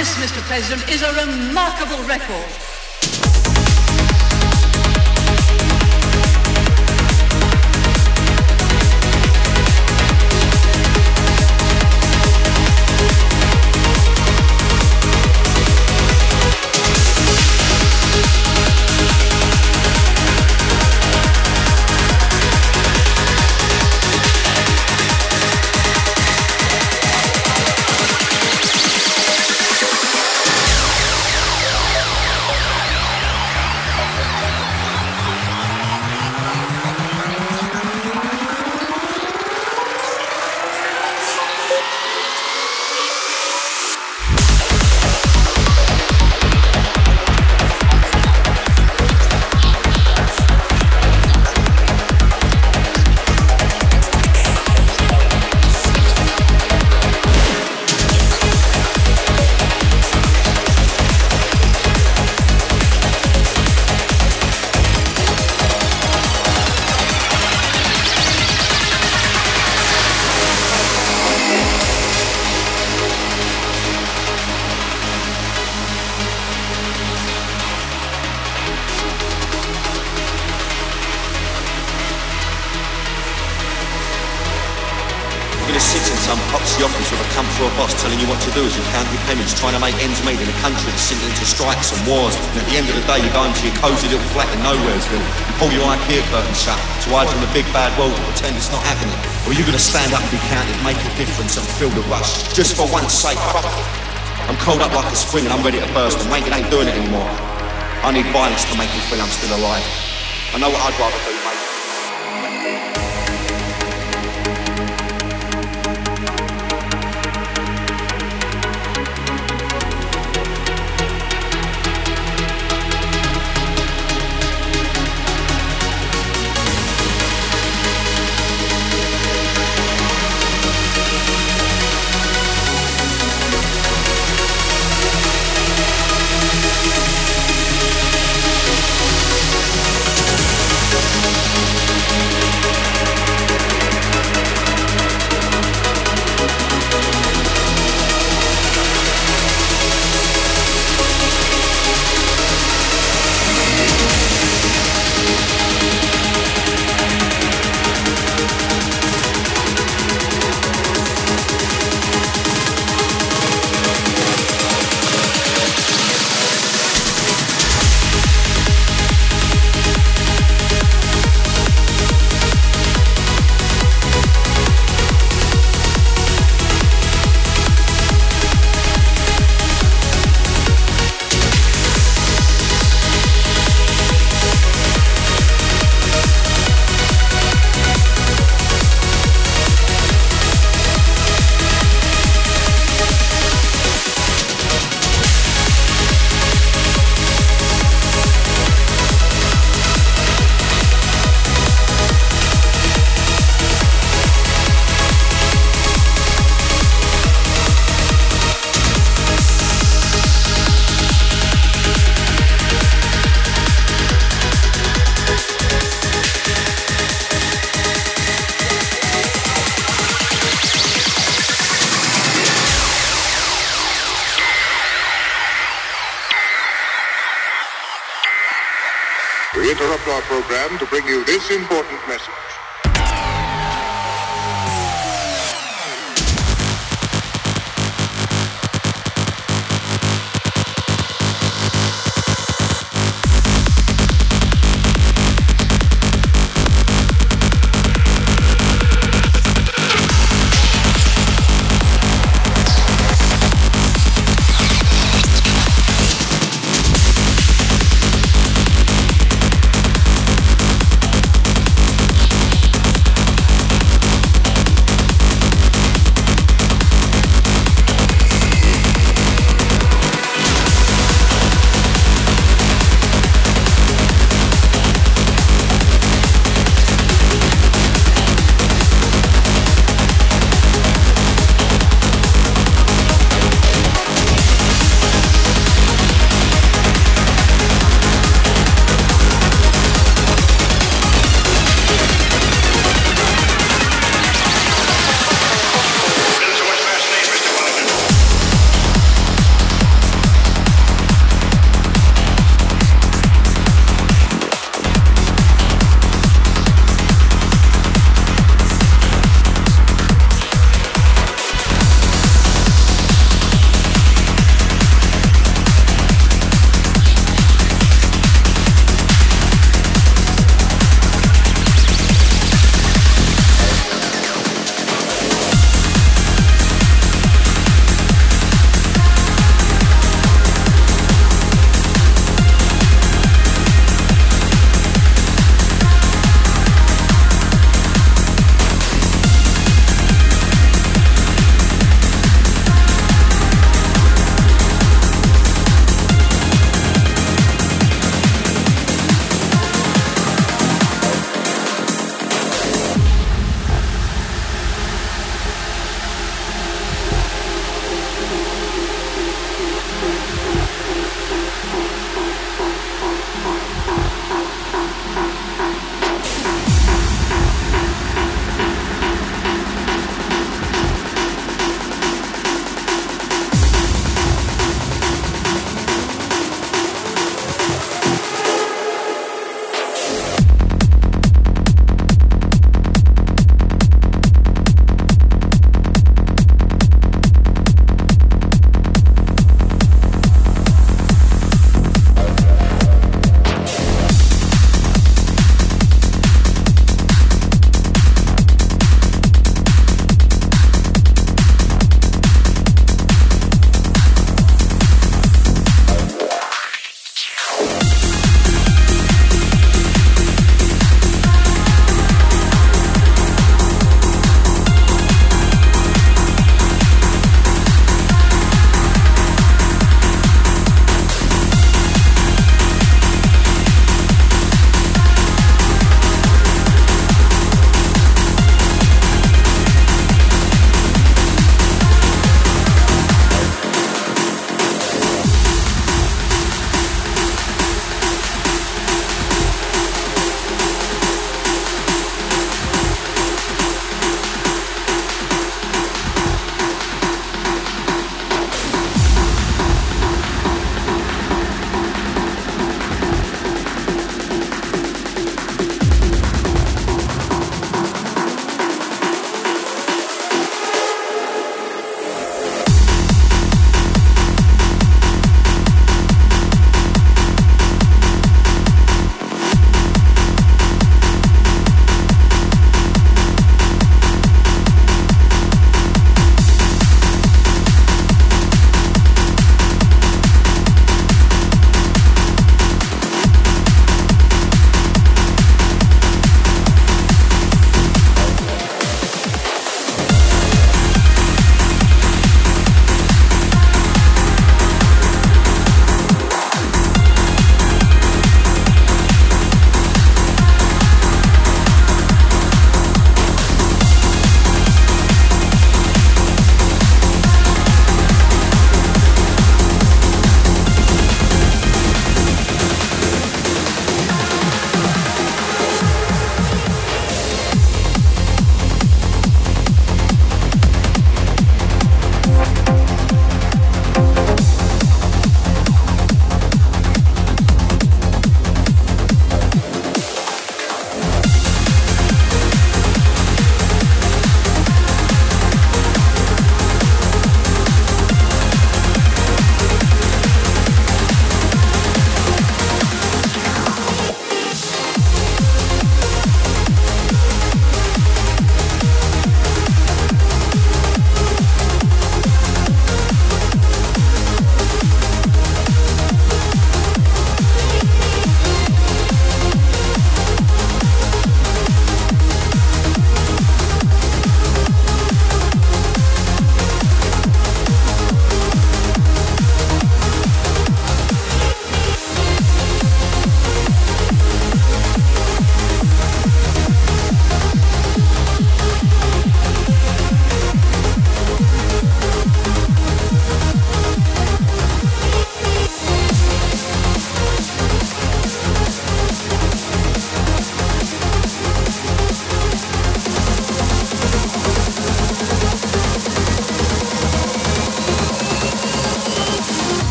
President, is a remarkable record. Trying to make ends meet in a country that's sinking into strikes and wars. And at the end of the day, you go into your cosy little flat in Nowheresville, you pull your IKEA curtain shut to hide from the big bad world and pretend it's not happening. Or you're going to stand up and be counted, make a difference and feel the rush. Just for once sake, I'm cold up like a spring and I'm ready to burst and Wanking ain't doing it anymore. I need violence to make me feel I'm still alive. I know what I'd rather do, important